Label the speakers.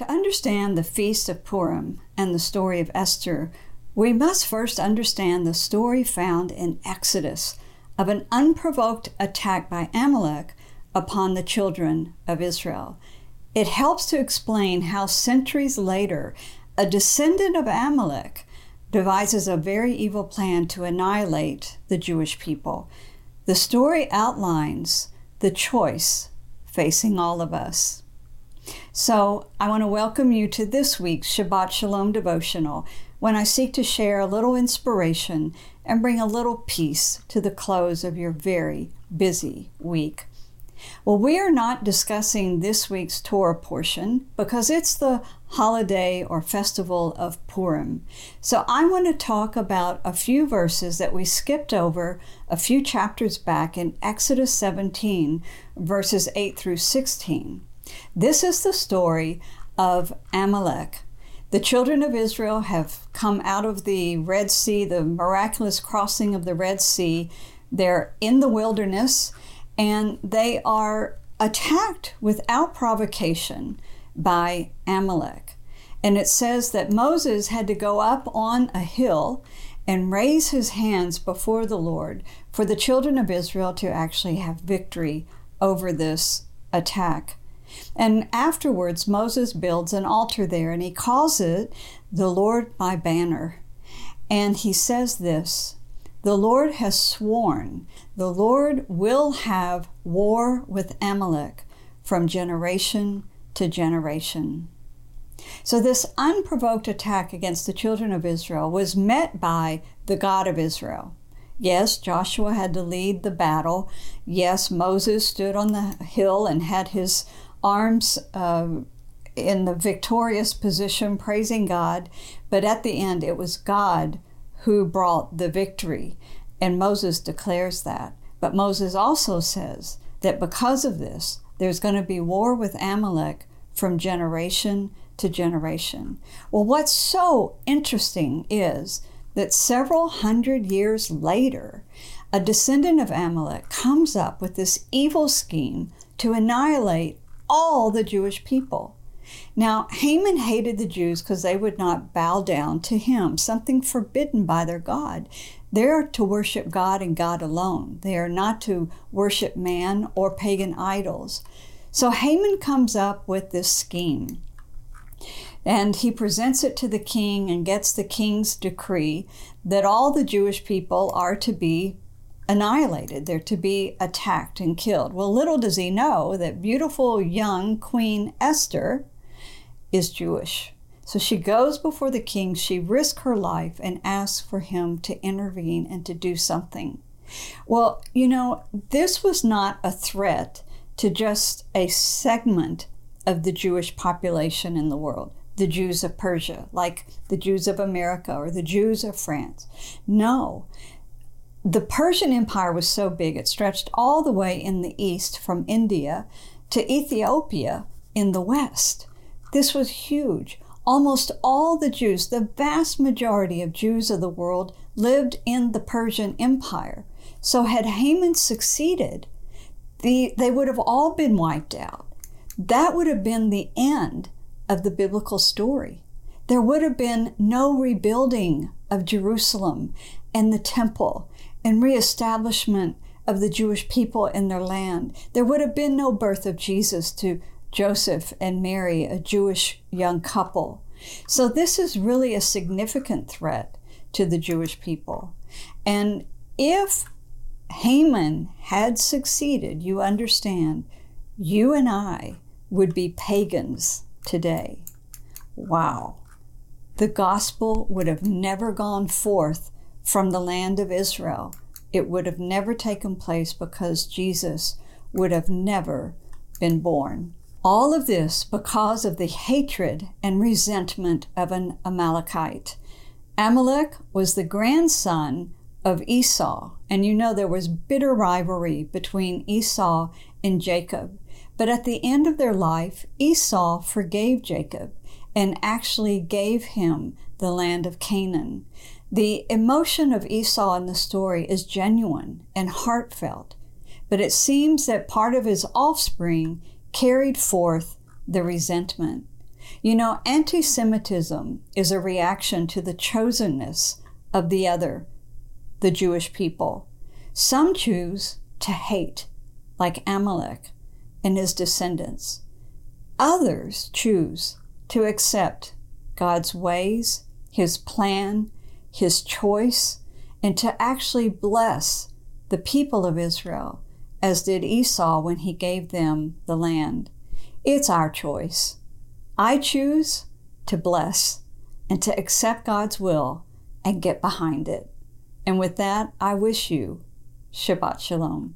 Speaker 1: To understand the Feast of Purim and the story of Esther, we must first understand the story found in Exodus of an unprovoked attack by Amalek upon the children of Israel. It helps to explain how centuries later, a descendant of Amalek devises a very evil plan to annihilate the Jewish people. The story outlines the choice facing all of us. So, I want to welcome you to this week's Shabbat Shalom devotional when I seek to share a little inspiration and bring a little peace to the close of your very busy week. Well, we are not discussing this week's Torah portion because it's the holiday or festival of Purim. So I want to talk about a few verses that we skipped over a few chapters back in Exodus 17, verses 8 through 16. This is the story of Amalek. The children of Israel have come out of the Red Sea, the miraculous crossing of the Red Sea. They're in the wilderness and they are attacked without provocation by Amalek. And it says that Moses had to go up on a hill and raise his hands before the Lord for the children of Israel to actually have victory over this attack. And afterwards, Moses builds an altar there and he calls it the Lord my banner. And he says this The Lord has sworn, the Lord will have war with Amalek from generation to generation. So, this unprovoked attack against the children of Israel was met by the God of Israel. Yes, Joshua had to lead the battle. Yes, Moses stood on the hill and had his arms uh, in the victorious position, praising God. But at the end, it was God who brought the victory. And Moses declares that. But Moses also says that because of this, there's going to be war with Amalek from generation to generation. Well, what's so interesting is that several hundred years later, a descendant of Amalek comes up with this evil scheme to annihilate all the Jewish people. Now, Haman hated the Jews because they would not bow down to him, something forbidden by their God. They're to worship God and God alone. They are not to worship man or pagan idols. So Haman comes up with this scheme. And he presents it to the king and gets the king's decree that all the Jewish people are to be annihilated. They're to be attacked and killed. Well, little does he know that beautiful young Queen Esther is Jewish. So she goes before the king, she risks her life and asks for him to intervene and to do something. Well, you know, this was not a threat to just a segment of the Jewish population in the world, the Jews of Persia, like the Jews of America or the Jews of France. No, the Persian Empire was so big, it stretched all the way in the east from India to Ethiopia in the west. This was huge. Almost all the Jews, the vast majority of Jews of the world, lived in the Persian Empire. So, had Haman succeeded, the, they would have all been wiped out. That would have been the end of the biblical story. There would have been no rebuilding of Jerusalem and the temple and reestablishment of the Jewish people in their land. There would have been no birth of Jesus to Joseph and Mary, a Jewish young couple. So, this is really a significant threat to the Jewish people. And if Haman had succeeded, you understand, you and I would be pagans today. Wow. The gospel would have never gone forth from the land of Israel, it would have never taken place because Jesus would have never been born. All of this because of the hatred and resentment of an Amalekite. Amalek was the grandson of Esau, and you know there was bitter rivalry between Esau and Jacob. But at the end of their life, Esau forgave Jacob and actually gave him the land of Canaan. The emotion of Esau in the story is genuine and heartfelt, but it seems that part of his offspring carried forth the resentment. You know, anti Semitism is a reaction to the chosenness of the other, the Jewish people. Some choose to hate, like Amalek and his descendants. Others choose to accept God's ways, his plan, his choice, and to actually bless the people of Israel, as did Esau when he gave them the land. It's our choice. I choose to bless and to accept God's will and get behind it. And with that, I wish you Shabbat Shalom.